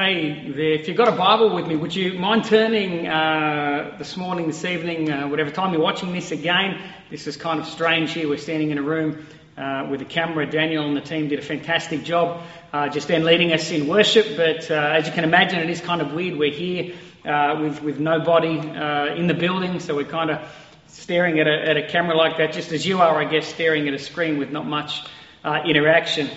Hey, there, if you've got a Bible with me, would you mind turning uh, this morning, this evening, uh, whatever time you're watching this again? This is kind of strange here. We're standing in a room uh, with a camera. Daniel and the team did a fantastic job uh, just then leading us in worship, but uh, as you can imagine, it is kind of weird. We're here uh, with, with nobody in the building, so we're kind of staring at a, at a camera like that, just as you are, I guess, staring at a screen with not much interaction.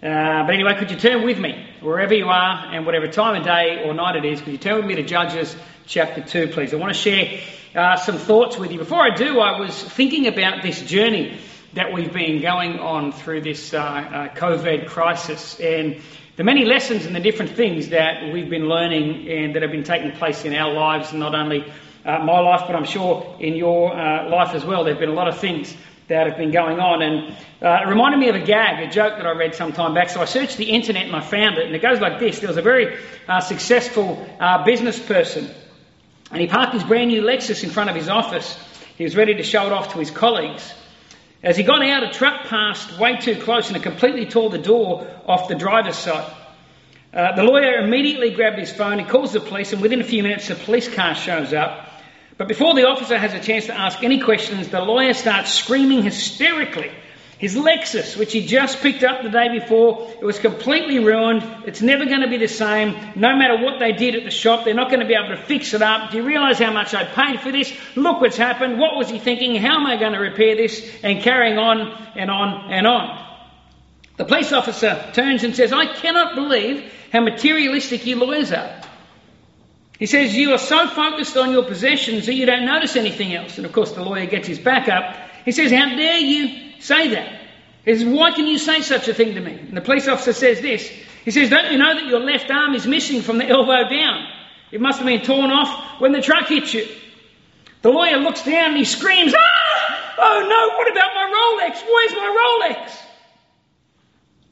Uh, but anyway, could you turn with me, wherever you are and whatever time of day or night it is, could you turn with me to Judges chapter 2, please? I want to share uh, some thoughts with you. Before I do, I was thinking about this journey that we've been going on through this uh, uh COVID crisis and the many lessons and the different things that we've been learning and that have been taking place in our lives, not only uh, my life, but I'm sure in your uh, life as well. There have been a lot of things that have been going on. And uh, it reminded me of a gag, a joke that I read some time back. So I searched the internet and I found it. And it goes like this There was a very uh, successful uh, business person. And he parked his brand new Lexus in front of his office. He was ready to show it off to his colleagues. As he got out, a truck passed way too close and it completely tore the door off the driver's side. Uh, the lawyer immediately grabbed his phone, he calls the police, and within a few minutes, a police car shows up. But before the officer has a chance to ask any questions, the lawyer starts screaming hysterically. His Lexus, which he just picked up the day before, it was completely ruined. It's never going to be the same. No matter what they did at the shop, they're not going to be able to fix it up. Do you realise how much I paid for this? Look what's happened. What was he thinking? How am I going to repair this? And carrying on and on and on. The police officer turns and says, I cannot believe how materialistic you lawyers are. He says, You are so focused on your possessions that you don't notice anything else. And of course, the lawyer gets his back up. He says, How dare you say that? He says, Why can you say such a thing to me? And the police officer says this He says, Don't you know that your left arm is missing from the elbow down? It must have been torn off when the truck hit you. The lawyer looks down and he screams, Ah! Oh no, what about my Rolex? Where's my Rolex?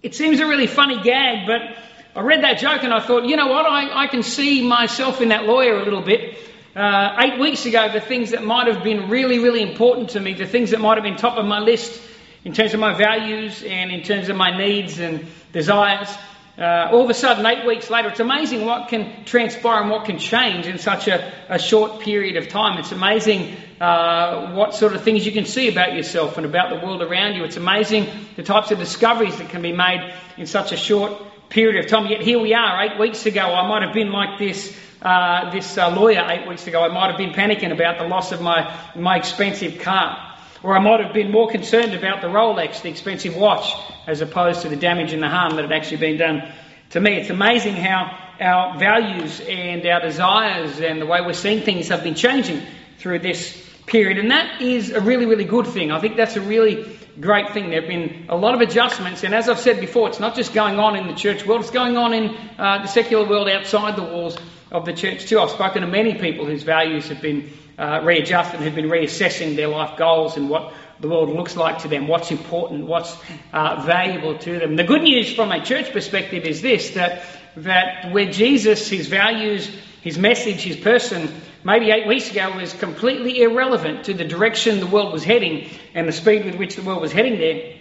It seems a really funny gag, but I read that joke and I thought, you know what, I, I can see myself in that lawyer a little bit. Uh, eight weeks ago, the things that might have been really, really important to me, the things that might have been top of my list in terms of my values and in terms of my needs and desires, uh, all of a sudden, eight weeks later, it's amazing what can transpire and what can change in such a, a short period of time. It's amazing uh, what sort of things you can see about yourself and about the world around you. It's amazing the types of discoveries that can be made in such a short period of time. Yet here we are, eight weeks ago, I might have been like this. Uh, this uh, lawyer eight weeks ago, I might have been panicking about the loss of my, my expensive car. Or I might have been more concerned about the Rolex, the expensive watch, as opposed to the damage and the harm that had actually been done to me. It's amazing how our values and our desires and the way we're seeing things have been changing through this period. And that is a really, really good thing. I think that's a really great thing. There have been a lot of adjustments, and as I've said before, it's not just going on in the church world, it's going on in uh, the secular world outside the walls of the church too. I've spoken to many people whose values have been uh, readjusted have been reassessing their life goals and what the world looks like to them, what's important, what's uh, valuable to them. The good news from a church perspective is this that, that where Jesus, his values, his message, his person, maybe eight weeks ago was completely irrelevant to the direction the world was heading and the speed with which the world was heading there.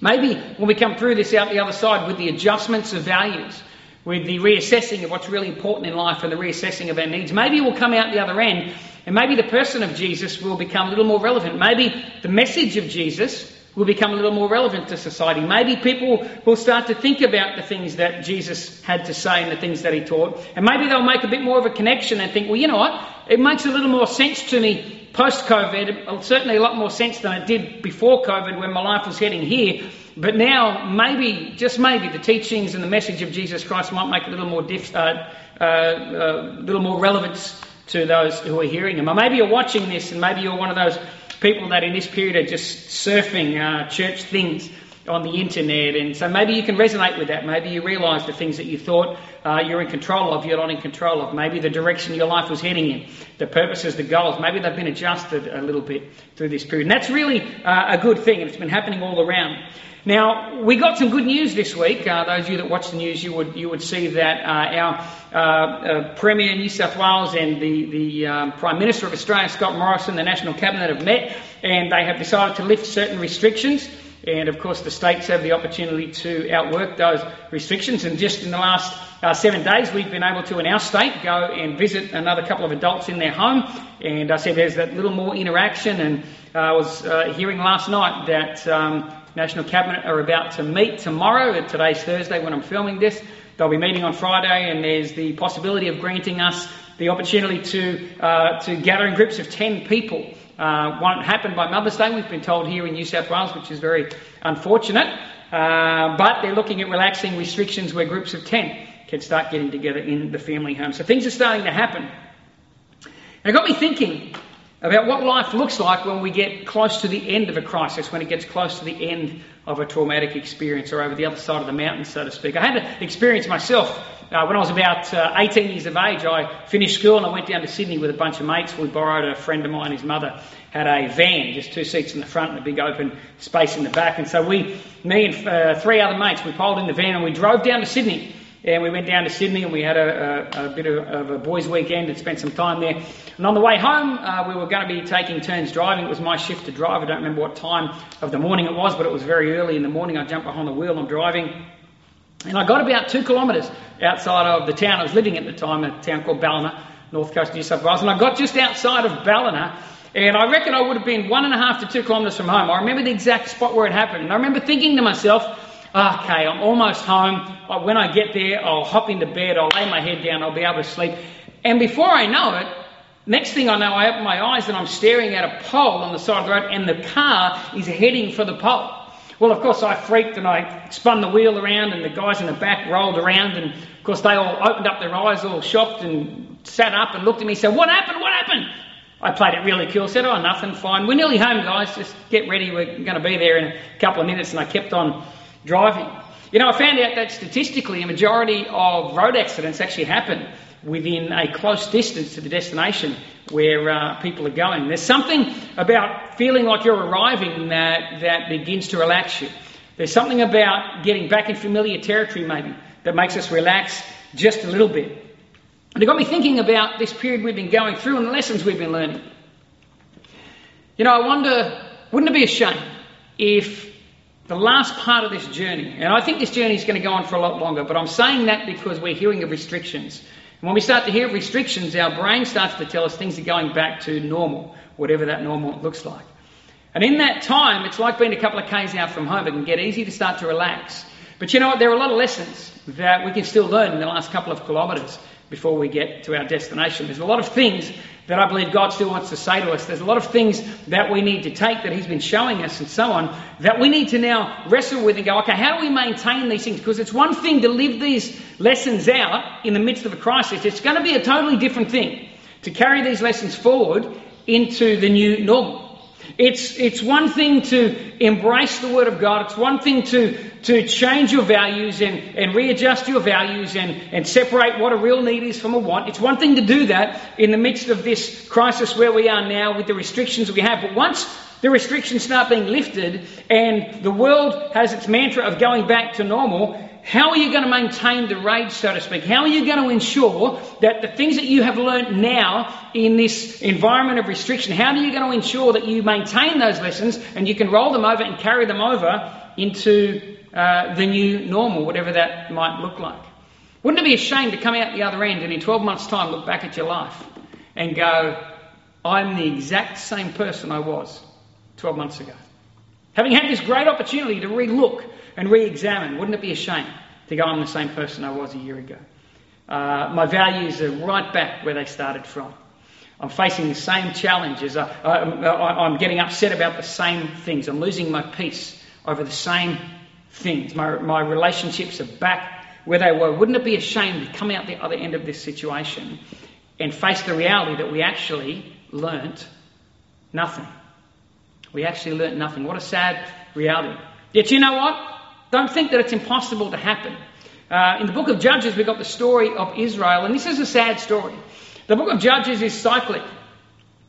Maybe when we come through this out the other side with the adjustments of values, with the reassessing of what's really important in life and the reassessing of our needs, maybe we'll come out the other end and maybe the person of Jesus will become a little more relevant. Maybe the message of Jesus will become a little more relevant to society. Maybe people will start to think about the things that Jesus had to say and the things that he taught. And maybe they'll make a bit more of a connection and think, well, you know what? It makes a little more sense to me post COVID. Certainly a lot more sense than it did before COVID when my life was heading here. But now, maybe, just maybe, the teachings and the message of Jesus Christ might make a little more, diff, uh, uh, uh, little more relevance to those who are hearing him. Or maybe you're watching this and maybe you're one of those people that in this period are just surfing uh, church things on the internet. And so maybe you can resonate with that. Maybe you realise the things that you thought uh, you're in control of, you're not in control of. Maybe the direction your life was heading in, the purposes, the goals, maybe they've been adjusted a little bit through this period. And that's really uh, a good thing, it's been happening all around. Now, we got some good news this week. Uh, those of you that watch the news, you would, you would see that uh, our uh, uh Premier New South Wales and the, the um, Prime Minister of Australia, Scott Morrison, the National Cabinet have met and they have decided to lift certain restrictions And of course, the states have the opportunity to outwork those restrictions. And just in the last uh, seven days, we've been able to, in our state, go and visit another couple of adults in their home. And I said there's that little more interaction. And uh, I was uh, hearing last night that um, National Cabinet are about to meet tomorrow. Today's Thursday when I'm filming this. They'll be meeting on Friday, and there's the possibility of granting us the opportunity to, uh, to gather in groups of 10 people. Uh, won't happen by Mother's Day, we've been told here in New South Wales, which is very unfortunate. Uh, but they're looking at relaxing restrictions where groups of 10 can start getting together in the family home. So things are starting to happen. And it got me thinking about what life looks like when we get close to the end of a crisis, when it gets close to the end of a traumatic experience or over the other side of the mountain, so to speak. I had an experience myself uh, when I was about uh, 18 years of age. I finished school and I went down to Sydney with a bunch of mates. We borrowed a friend of mine, his mother had a van, just two seats in the front and a big open space in the back. And so we, me and uh, three other mates, we piled in the van and we drove down to Sydney. And we went down to Sydney and we had a, a, a bit of, of, a boys' weekend and spent some time there. And on the way home, uh, we were going to be taking turns driving. It was my shift to drive. I don't remember what time of the morning it was, but it was very early in the morning. I jumped behind the wheel. And I'm driving. And I got about two kilometres outside of the town I was living at the time, a town called Ballina, north coast New South Wales. And I got just outside of Ballina, and I reckon I would have been one and a half to two kilometres from home. I remember the exact spot where it happened. And I remember thinking to myself, okay, I'm almost home. When I get there, I'll hop into bed, I'll lay my head down, I'll be able to sleep. And before I know it, next thing I know, I open my eyes and I'm staring at a pole on the side of the road, and the car is heading for the pole. Well, of course, I freaked and I spun the wheel around, and the guys in the back rolled around, and of course, they all opened up their eyes, all shocked, and sat up and looked at me and said, What happened? What happened? I played it really cool, said, Oh, nothing, fine. We're nearly home, guys, just get ready, we're going to be there in a couple of minutes, and I kept on driving. You know, I found out that statistically a majority of road accidents actually happen within a close distance to the destination where uh, people are going. There's something about feeling like you're arriving that, that begins to relax you. There's something about getting back in familiar territory, maybe, that makes us relax just a little bit. And it got me thinking about this period we've been going through and the lessons we've been learning. You know, I wonder, wouldn't it be a shame if the last part of this journey, and I think this journey is going to go on for a lot longer, but I'm saying that because we're hearing of restrictions. When we start to hear restrictions, our brain starts to tell us things are going back to normal, whatever that normal looks like. And in that time, it's like being a couple of k's out from home. It can get easy to start to relax. But you know what? There are a lot of lessons that we can still learn in the last couple of kilometres before we get to our destination. There's a lot of things that I believe God still wants to say to us. There's a lot of things that we need to take that He's been showing us and so on that we need to now wrestle with and go, okay, how do we maintain these things? Because it's one thing to live these lessons out in the midst of a crisis, it's going to be a totally different thing to carry these lessons forward into the new normal. It's, it's one thing to embrace the Word of God. It's one thing to, to change your values and, and readjust your values and, and separate what a real need is from a want. It's one thing to do that in the midst of this crisis where we are now with the restrictions we have. But once the restrictions start being lifted and the world has its mantra of going back to normal, how are you going to maintain the rage, so to speak? How are you going to ensure that the things that you have learned now in this environment of restriction, how are you going to ensure that you maintain those lessons and you can roll them over and carry them over into uh, the new normal, whatever that might look like? Wouldn't it be a shame to come out the other end and in 12 months' time look back at your life and go, I'm the exact same person I was 12 months ago? Having had this great opportunity to re-look and re-examine, wouldn't it be a shame to go, I'm the same person I was a year ago? Uh, my values are right back where they started from. I'm facing the same challenges. I, am getting upset about the same things. I'm losing my peace over the same things. My, my relationships are back where they were. Wouldn't it be a shame to come out the other end of this situation and face the reality that we actually learnt nothing? We actually learnt nothing. What a sad reality. Yet you know what? Don't think that it's impossible to happen. Uh, in the book of Judges, we've got the story of Israel, and this is a sad story. The book of Judges is cyclic.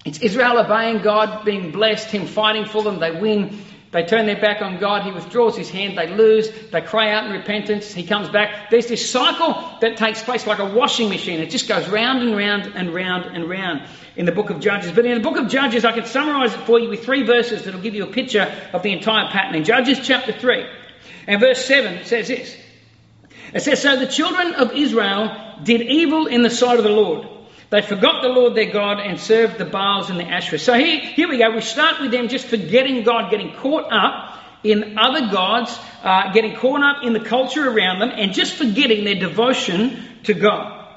It's Israel obeying God, being blessed, Him fighting for them, they win. They turn their back on God. He withdraws his hand. They lose. They cry out in repentance. He comes back. There's this cycle that takes place like a washing machine. It just goes round and round and round and round in the book of Judges. But in the book of Judges, I can summarize it for you with three verses that'll give you a picture of the entire pattern. In Judges chapter 3 and verse 7, it says this. It says, So the children of Israel did evil in the sight of the Lord. They forgot the Lord their God and served the Baals and the Asherah. So here, here we go. We start with them just forgetting God, getting caught up in other gods, uh, getting caught up in the culture around them, and just forgetting their devotion to God.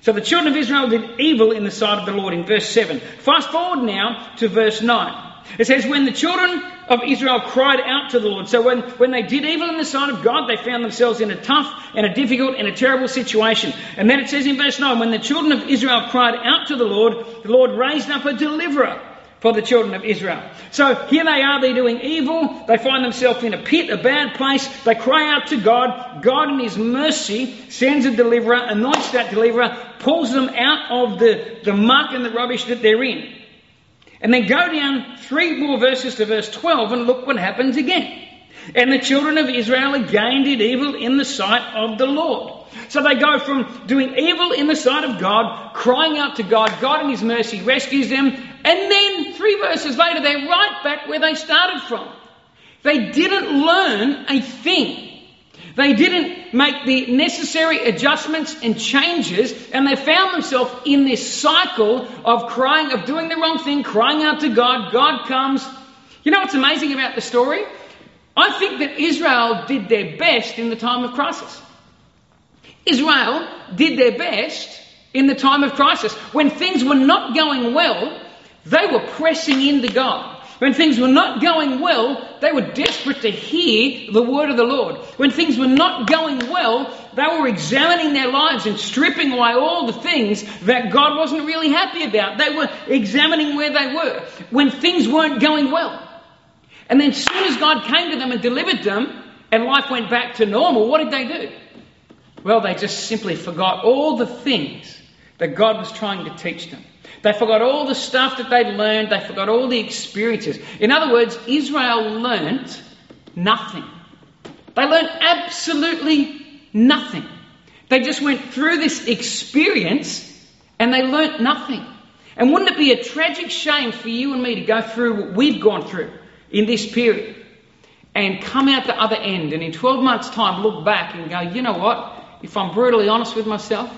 So the children of Israel did evil in the sight of the Lord in verse 7. Fast forward now to verse 9. It says, When the children of Israel cried out to the Lord. So when, when they did evil in the sight of God, they found themselves in a tough and a difficult and a terrible situation. And then it says in verse 9, when the children of Israel cried out to the Lord, the Lord raised up a deliverer for the children of Israel. So here they are, they're doing evil. They find themselves in a pit, a bad place. They cry out to God. God, in His mercy, sends a deliverer, anoints that deliverer, pulls them out of the, the muck and the rubbish that they're in. And then go down three more verses to verse 12 and look what happens again. And the children of Israel again did evil in the sight of the Lord. So they go from doing evil in the sight of God, crying out to God, God in His mercy rescues them, and then three verses later they're right back where they started from. They didn't learn a thing. They didn't make the necessary adjustments and changes, and they found themselves in this cycle of crying, of doing the wrong thing, crying out to God. God comes. You know what's amazing about the story? I think that Israel did their best in the time of crisis. Israel did their best in the time of crisis. When things were not going well, they were pressing into God. When things were not going well, they were desperate to hear the word of the Lord. When things were not going well, they were examining their lives and stripping away all the things that God wasn't really happy about. They were examining where they were when things weren't going well. And then, as soon as God came to them and delivered them, and life went back to normal, what did they do? Well, they just simply forgot all the things that God was trying to teach them. They forgot all the stuff that they'd learned. They forgot all the experiences. In other words, Israel learnt nothing. They learned absolutely nothing. They just went through this experience and they learnt nothing. And wouldn't it be a tragic shame for you and me to go through what we've gone through in this period and come out the other end and in 12 months' time look back and go, you know what? If I'm brutally honest with myself,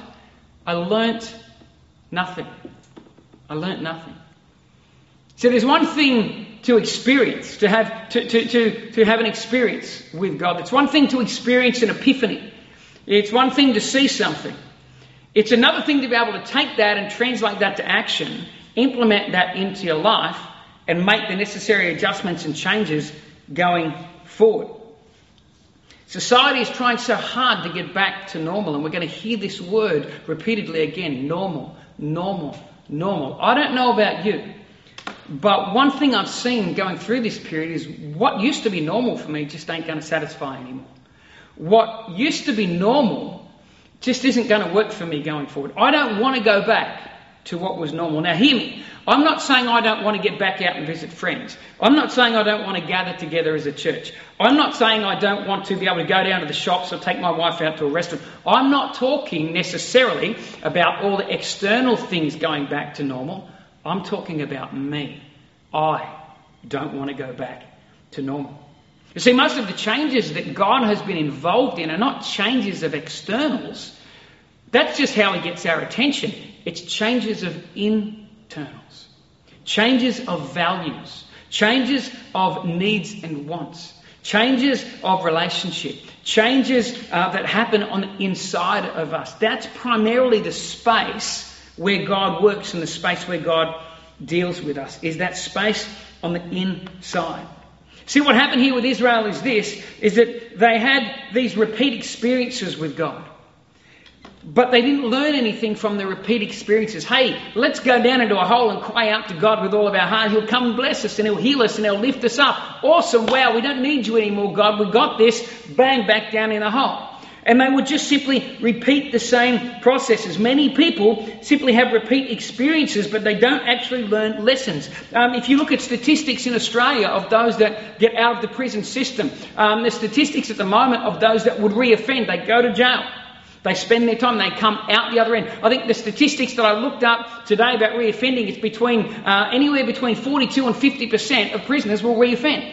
I learnt nothing. I learnt nothing. So there's one thing to experience, to have, to, to, to, to have an experience with God. It's one thing to experience an epiphany. It's one thing to see something. It's another thing to be able to take that and translate that to action, implement that into your life, and make the necessary adjustments and changes going forward. Society is trying so hard to get back to normal, and we're going to hear this word repeatedly again normal, normal, normal. I don't know about you, but one thing I've seen going through this period is what used to be normal for me just ain't going to satisfy anymore. What used to be normal just isn't going to work for me going forward. I don't want to go back to what was normal. Now, hear me. I'm not saying I don't want to get back out and visit friends. I'm not saying I don't want to gather together as a church. I'm not saying I don't want to be able to go down to the shops or take my wife out to a restaurant. I'm not talking necessarily about all the external things going back to normal. I'm talking about me. I don't want to go back to normal. You see, most of the changes that God has been involved in are not changes of externals. That's just how He gets our attention. It's changes of internals, changes of values, changes of needs and wants, changes of relationship, changes uh, that happen on the inside of us. That's primarily the space where God works and the space where God deals with us, is that space on the inside. See, what happened here with Israel is this, is that they had these repeat experiences with God. But they didn't learn anything from the repeat experiences. Hey, let's go down into a hole and cry out to God with all of our heart. He'll come and bless us and He'll heal us and He'll lift us up. Awesome. Wow, we don't need you anymore, God. We got this. Bang, back down in a hole. And they would just simply repeat the same processes. Many people simply have repeat experiences, but they don't actually learn lessons. Um, if you look at statistics in Australia of those that get out of the prison system, um, the statistics at the moment of those that would reoffend, they go to jail. They spend their time, they come out the other end. I think the statistics that I looked up today about reoffending is between uh, anywhere between 42 and 50% of prisoners will reoffend.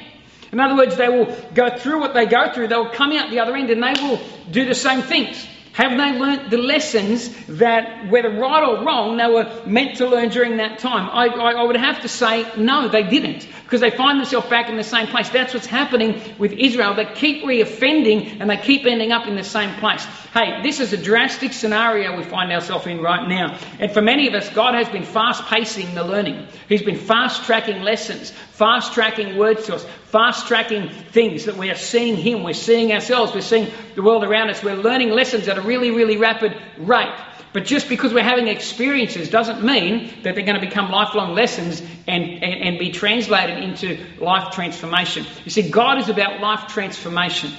In other words, they will go through what they go through, they'll come out the other end and they will do the same things. Have they learnt the lessons that, whether right or wrong, they were meant to learn during that time? I, I, I, would have to say no, they didn't, because they find themselves back in the same place. That's what's happening with Israel. They keep reoffending and they keep ending up in the same place. Hey, this is a drastic scenario we find ourselves in right now. And for many of us, God has been fast pacing the learning. He's been fast tracking lessons, fast tracking words to us, fast tracking things that we are seeing Him, we're seeing ourselves, we're seeing the world around us, we're learning lessons at a really, really rapid rate. But just because we're having experiences doesn't mean that they're going to become lifelong lessons and, and, and be translated into life transformation. You see, God is about life transformation.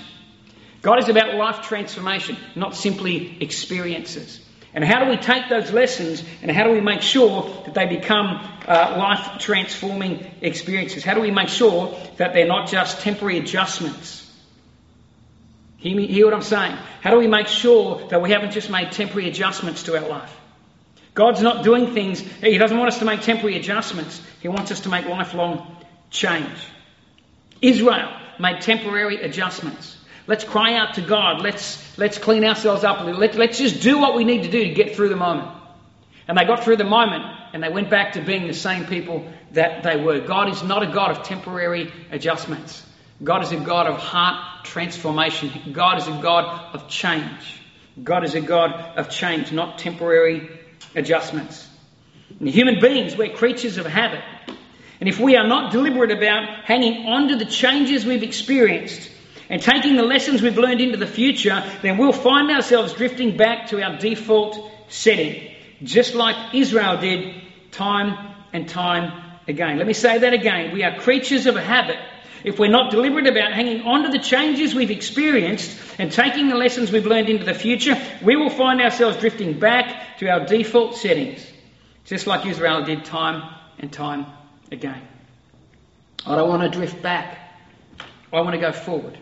God is about life transformation, not simply experiences. And how do we take those lessons and how do we make sure that they become uh, life transforming experiences? How do we make sure that they're not just temporary adjustments? Hear, me, hear what I'm saying? How do we make sure that we haven't just made temporary adjustments to our life? God's not doing things, He doesn't want us to make temporary adjustments. He wants us to make lifelong change. Israel made temporary adjustments. Let's cry out to God. Let's, let's clean ourselves up. Let, let's just do what we need to do to get through the moment. And they got through the moment and they went back to being the same people that they were. God is not a God of temporary adjustments. God is a God of heart transformation. God is a God of change. God is a God of change, not temporary adjustments. And human beings, we're creatures of habit. And if we are not deliberate about hanging on to the changes we've experienced, and taking the lessons we've learned into the future, then we'll find ourselves drifting back to our default setting, just like Israel did time and time again. Let me say that again. We are creatures of habit. If we're not deliberate about hanging on to the changes we've experienced and taking the lessons we've learned into the future, we will find ourselves drifting back to our default settings, just like Israel did time and time again. I don't want to drift back. I want to go forward.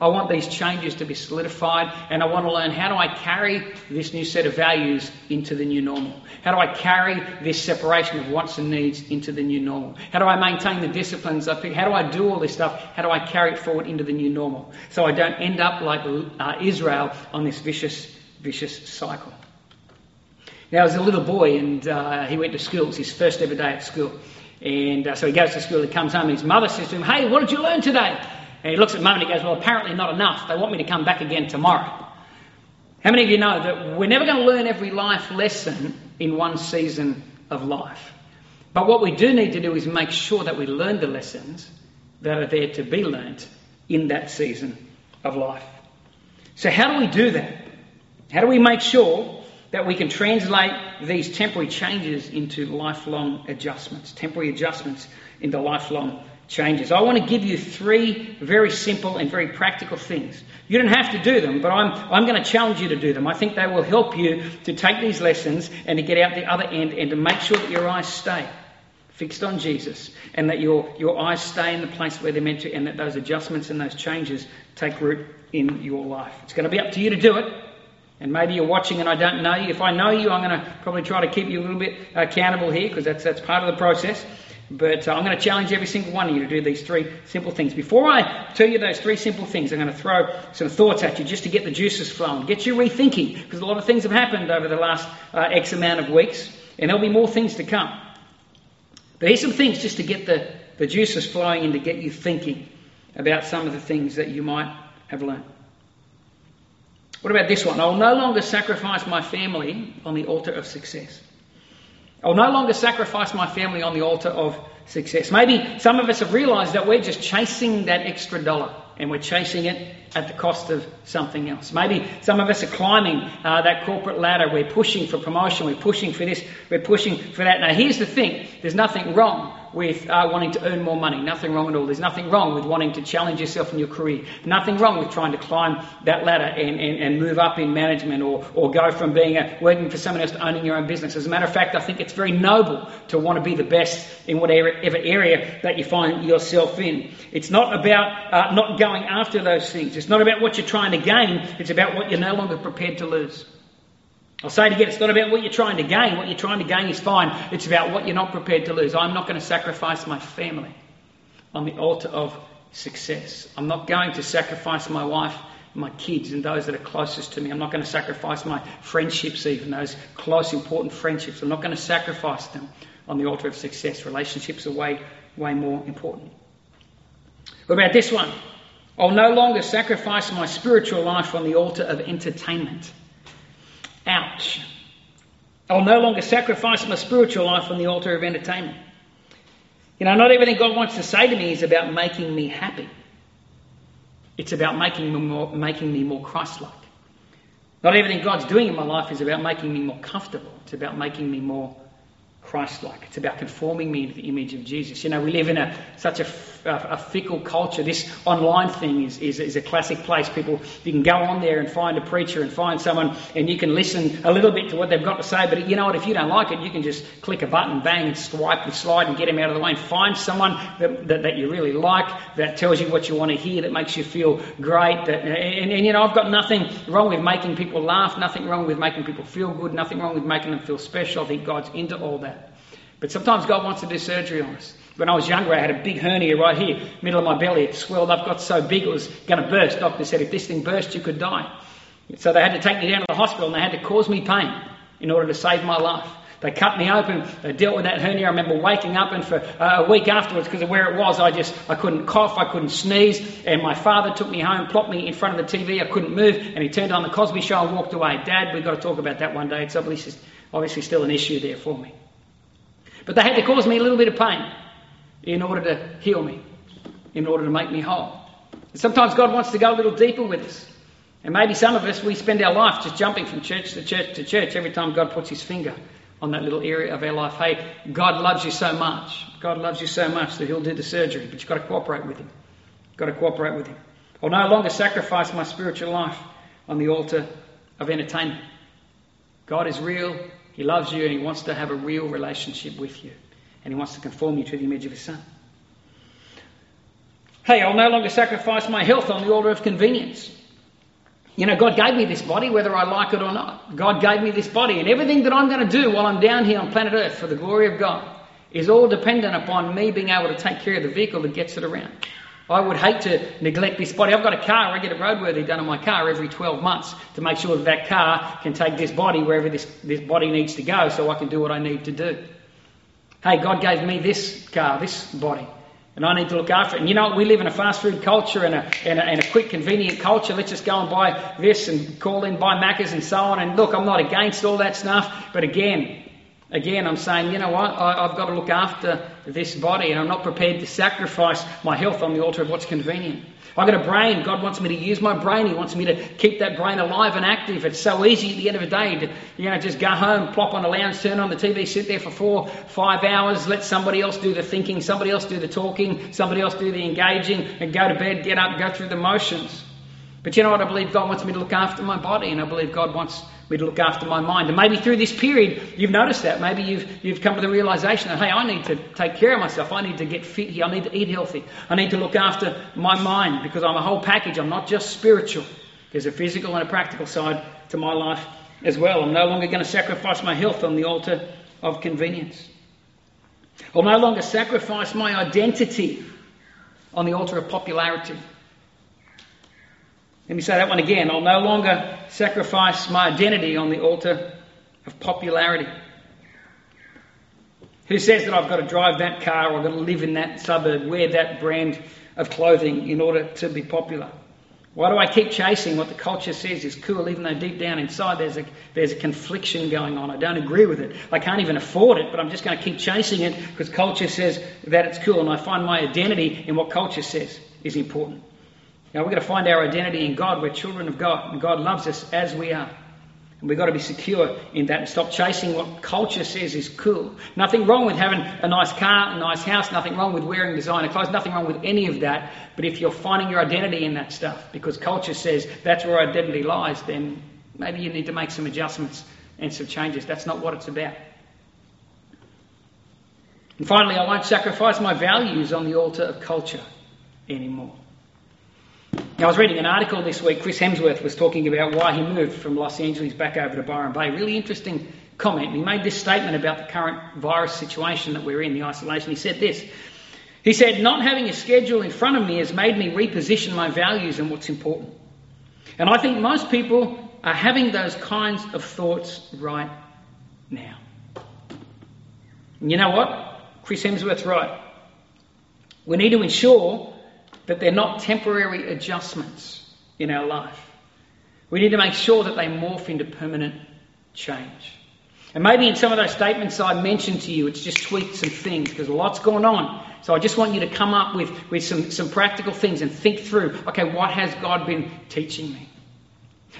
I want these changes to be solidified and I want to learn how do I carry this new set of values into the new normal? How do I carry this separation of wants and needs into the new normal? How do I maintain the disciplines I pick? How do I do all this stuff? How do I carry it forward into the new normal? So I don't end up like uh, Israel on this vicious, vicious cycle. Now, as a little boy, and uh, he went to school, it was his first ever day at school. And uh, so he goes to school, he comes home, and his mother says to him, Hey, what did you learn today? And he looks at mum and he goes, Well, apparently not enough. They want me to come back again tomorrow. How many of you know that we're never going to learn every life lesson in one season of life? But what we do need to do is make sure that we learn the lessons that are there to be learnt in that season of life. So, how do we do that? How do we make sure that we can translate these temporary changes into lifelong adjustments, temporary adjustments into lifelong changes. I want to give you three very simple and very practical things. You don't have to do them, but I'm, I'm going to challenge you to do them. I think they will help you to take these lessons and to get out the other end and to make sure that your eyes stay fixed on Jesus and that your, your eyes stay in the place where they're meant to and that those adjustments and those changes take root in your life. It's going to be up to you to do it. And maybe you're watching and I don't know you. If I know you, I'm going to probably try to keep you a little bit accountable here because that's, that's part of the process. But uh, I'm going to challenge every single one of you to do these three simple things. Before I tell you those three simple things, I'm going to throw some thoughts at you just to get the juices flowing, get you rethinking, because a lot of things have happened over the last uh, X amount of weeks, and there'll be more things to come. But here's some things just to get the, the juices flowing and to get you thinking about some of the things that you might have learned. What about this one? I'll no longer sacrifice my family on the altar of success. I'll no longer sacrifice my family on the altar of success. Maybe some of us have realized that we're just chasing that extra dollar and we're chasing it at the cost of something else. Maybe some of us are climbing uh, that corporate ladder. We're pushing for promotion. We're pushing for this. We're pushing for that. Now, here's the thing there's nothing wrong with uh, wanting to earn more money. Nothing wrong at all. There's nothing wrong with wanting to challenge yourself in your career. Nothing wrong with trying to climb that ladder and, and, and move up in management or, or go from being a, working for someone else to owning your own business. As a matter of fact, I think it's very noble to want to be the best in whatever area that you find yourself in. It's not about uh, not going after those things. It's not about what you're trying to gain. It's about what you're no longer prepared to lose. I'll say it again, it's not about what you're trying to gain. What you're trying to gain is fine. It's about what you're not prepared to lose. I'm not going to sacrifice my family on the altar of success. I'm not going to sacrifice my wife, my kids, and those that are closest to me. I'm not going to sacrifice my friendships, even those close, important friendships. I'm not going to sacrifice them on the altar of success. Relationships are way, way more important. What about this one? I'll no longer sacrifice my spiritual life on the altar of entertainment. Ouch. I'll no longer sacrifice my spiritual life on the altar of entertainment. You know, not everything God wants to say to me is about making me happy. It's about making me more, making me more Christ like. Not everything God's doing in my life is about making me more comfortable. It's about making me more Christ like. It's about conforming me to the image of Jesus. You know, we live in a, such a, a, a fickle culture. This online thing is, is, is, a classic place. People, you can go on there and find a preacher and find someone and you can listen a little bit to what they've got to say. But you know what? If you don't like it, you can just click a button, bang, and swipe and slide and get them out of the way and find someone that, that, that you really like, that tells you what you want to hear, that makes you feel great. That, and, and, you know, I've got nothing wrong with making people laugh, nothing wrong with making people feel good, nothing wrong with making them feel special. I think God's into all that. But sometimes God wants to do surgery on us. When I was younger, I had a big hernia right here, middle of my belly. It swelled up, got so big it was going to burst. Doctor said if this thing burst, you could die. So they had to take me down to the hospital and they had to cause me pain in order to save my life. They cut me open. They dealt with that hernia. I remember waking up and for uh, a week afterwards, because of where it was, I just I couldn't cough, I couldn't sneeze. And my father took me home, plopped me in front of the TV. I couldn't move, and he turned on the Cosby Show and walked away. Dad, we've got to talk about that one day. It's obviously obviously still an issue there for me. But they had to cause me a little bit of pain in order to heal me, in order to make me whole. And sometimes God wants to go a little deeper with us. And maybe some of us, we spend our life just jumping from church to church to church every time God puts his finger on that little area of our life. Hey, God loves you so much. God loves you so much that he'll do the surgery, but you've got to cooperate with him. You've got to cooperate with him. I'll no longer sacrifice my spiritual life on the altar of entertainment. God is real. He loves you and He wants to have a real relationship with you. And He wants to conform you to the image of His Son. Hey, I'll no longer sacrifice my health on the altar of convenience. You know, God gave me this body whether I like it or not. God gave me this body, and everything that I'm going to do while I'm down here on planet Earth for the glory of God is all dependent upon me being able to take care of the vehicle that gets it around. I would hate to neglect this body. I've got a car, I get a roadworthy done on my car every 12 months to make sure that that car can take this body wherever this, this body needs to go so I can do what I need to do. Hey, God gave me this car, this body, and I need to look after it. And you know, we live in a fast food culture and a, and a, and a quick, convenient culture. Let's just go and buy this and call in, buy Maccas and so on. And look, I'm not against all that stuff, but again, Again, I'm saying, you know what? I, have got to look after this body, and I'm not prepared to sacrifice my health on the altar of what's convenient. I've got a brain. God wants me to use my brain. He wants me to keep that brain alive and active. It's so easy at the end of the day to, you know, just go home, plop on the lounge, turn on the TV, sit there for four, five hours, let somebody else do the thinking, somebody else do the talking, somebody else do the engaging, and go to bed, get up, go through the motions. But you know what? I believe God wants me to look after my body, and I believe God wants me to look after my mind. And maybe through this period, you've noticed that. Maybe you've, you've come to the realization that, hey, I need to take care of myself. I need to get fit here. I need to eat healthy. I need to look after my mind because I'm a whole package. I'm not just spiritual. There's a physical and a practical side to my life as well. I'm no longer going to sacrifice my health on the altar of convenience. I'll no longer sacrifice my identity on the altar of popularity. Let me say that one again. I'll no longer sacrifice my identity on the altar of popularity. Who says that I've got to drive that car or I've got to live in that suburb, wear that brand of clothing in order to be popular? Why do I keep chasing what the culture says is cool, even though deep down inside there's a, there's a confliction going on? I don't agree with it. I can't even afford it, but I'm just going to keep chasing it because culture says that it's cool, and I find my identity in what culture says is important. Now we're going to find our identity in God. We're children of God, and God loves us as we are. And we've got to be secure in that and stop chasing what culture says is cool. Nothing wrong with having a nice car, a nice house, nothing wrong with wearing designer clothes, nothing wrong with any of that. But if you're finding your identity in that stuff because culture says that's where identity lies, then maybe you need to make some adjustments and some changes. That's not what it's about. And finally, I won't sacrifice my values on the altar of culture anymore. Now, I was reading an article this week. Chris Hemsworth was talking about why he moved from Los Angeles back over to Byron Bay. Really interesting comment. He made this statement about the current virus situation that we're in, the isolation. He said this. He said, Not having a schedule in front of me has made me reposition my values and what's important. And I think most people are having those kinds of thoughts right now. And you know what? Chris Hemsworth's right. We need to ensure that they're not temporary adjustments in our life. We need to make sure that they morph into permanent change. And maybe in some of those statements I mentioned to you, it's just tweaked some things because a lot's going on. So I just want you to come up with, with some, some practical things and think through okay, what has God been teaching me?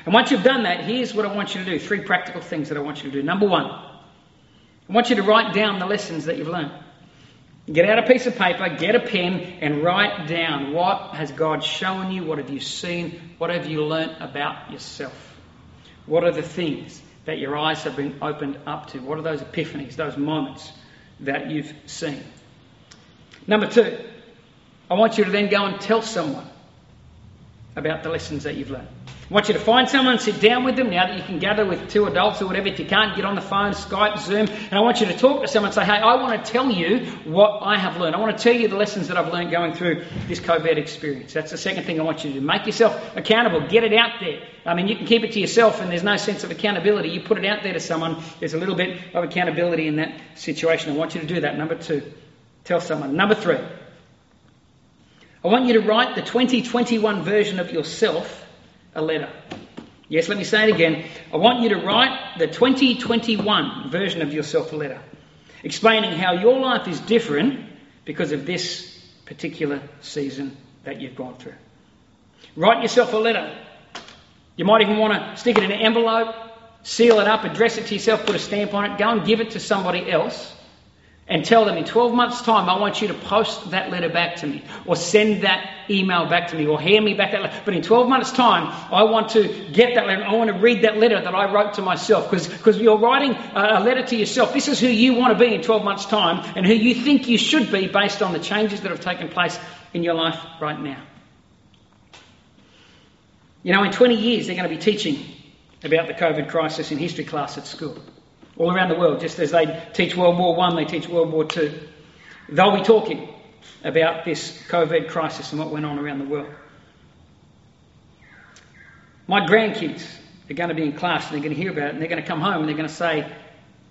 And once you've done that, here's what I want you to do three practical things that I want you to do. Number one, I want you to write down the lessons that you've learned. Get out a piece of paper, get a pen, and write down what has God shown you, what have you seen, what have you learnt about yourself. What are the things that your eyes have been opened up to? What are those epiphanies, those moments that you've seen? Number two, I want you to then go and tell someone about the lessons that you've learned. I want you to find someone, sit down with them now that you can gather with two adults or whatever. If you can't, get on the phone, Skype, Zoom, and I want you to talk to someone say, hey, I want to tell you what I have learned. I want to tell you the lessons that I've learned going through this COVID experience. That's the second thing I want you to do. Make yourself accountable. Get it out there. I mean, you can keep it to yourself and there's no sense of accountability. You put it out there to someone, there's a little bit of accountability in that situation. I want you to do that. Number two, tell someone. Number three, I want you to write the 2021 version of yourself a letter. Yes, let me say it again. I want you to write the 2021 version of yourself a letter, explaining how your life is different because of this particular season that you've gone through. Write yourself a letter. You might even want to stick it in an envelope, seal it up, address it to yourself, put a stamp on it, go and give it to somebody else and tell them in 12 months' time, I want you to post that letter back to me, or send that email back to me, or hand me back that letter. But in 12 months' time, I want to get that letter. I want to read that letter that I wrote to myself, because you're writing a letter to yourself. This is who you want to be in 12 months' time, and who you think you should be based on the changes that have taken place in your life right now. You know, in 20 years, they're going to be teaching about the COVID crisis in history class at school all around the world. Just as they teach World War One, they teach World War Two. They'll be talking about this COVID crisis and what went on around the world. My grandkids are going to be in class and they're going to hear about it and they're going to come home and they're going to say,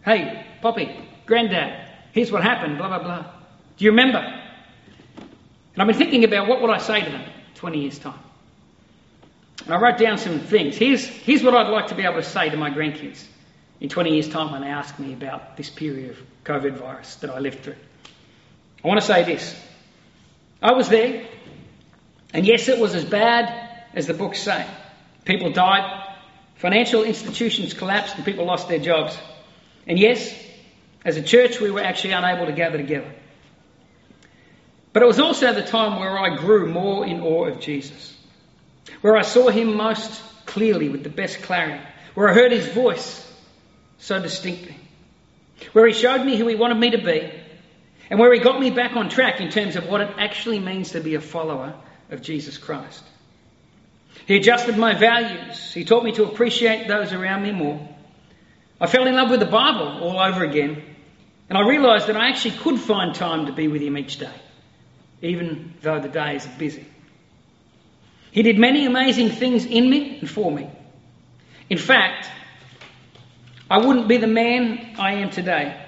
Hey, Poppy, Granddad, here's what happened, blah, blah, blah. Do you remember? And I've been thinking about what would I say to them 20 years' time. And I wrote down some things. Here's, here's what I'd like to be able to say to my grandkids in 20 years' time when they ask me about this period of COVID virus that I lived through. I want to say this. I was there, and yes, it was as bad as the books say. People died, financial institutions collapsed, and people lost their jobs. And yes, as a church, we were actually unable to gather together. But it was also the time where I grew more in awe of Jesus, where I saw him most clearly with the best clarity, where I heard his voice so distinctly. Where he showed me who he wanted me to be, and where he got me back on track in terms of what it actually means to be a follower of Jesus Christ. He adjusted my values. He taught me to appreciate those around me more. I fell in love with the Bible all over again, and I realised that I actually could find time to be with him each day, even though the days are busy. He did many amazing things in me and for me. In fact, I wouldn't be the man I am today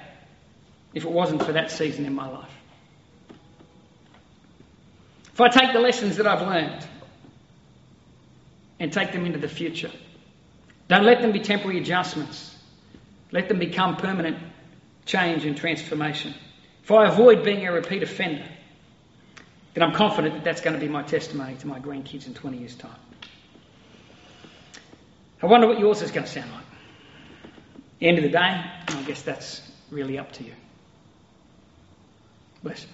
if it wasn't for that season in my life. If I take the lessons that I've learned and take them into the future, don't let them be temporary adjustments. Let them become permanent change and transformation. If I avoid being a repeat offender, then I'm confident that that's going to be my testimony to my grandkids in 20 years' time. I wonder what yours is going to sound like. End of the day, I guess that's really up to you. Bless you.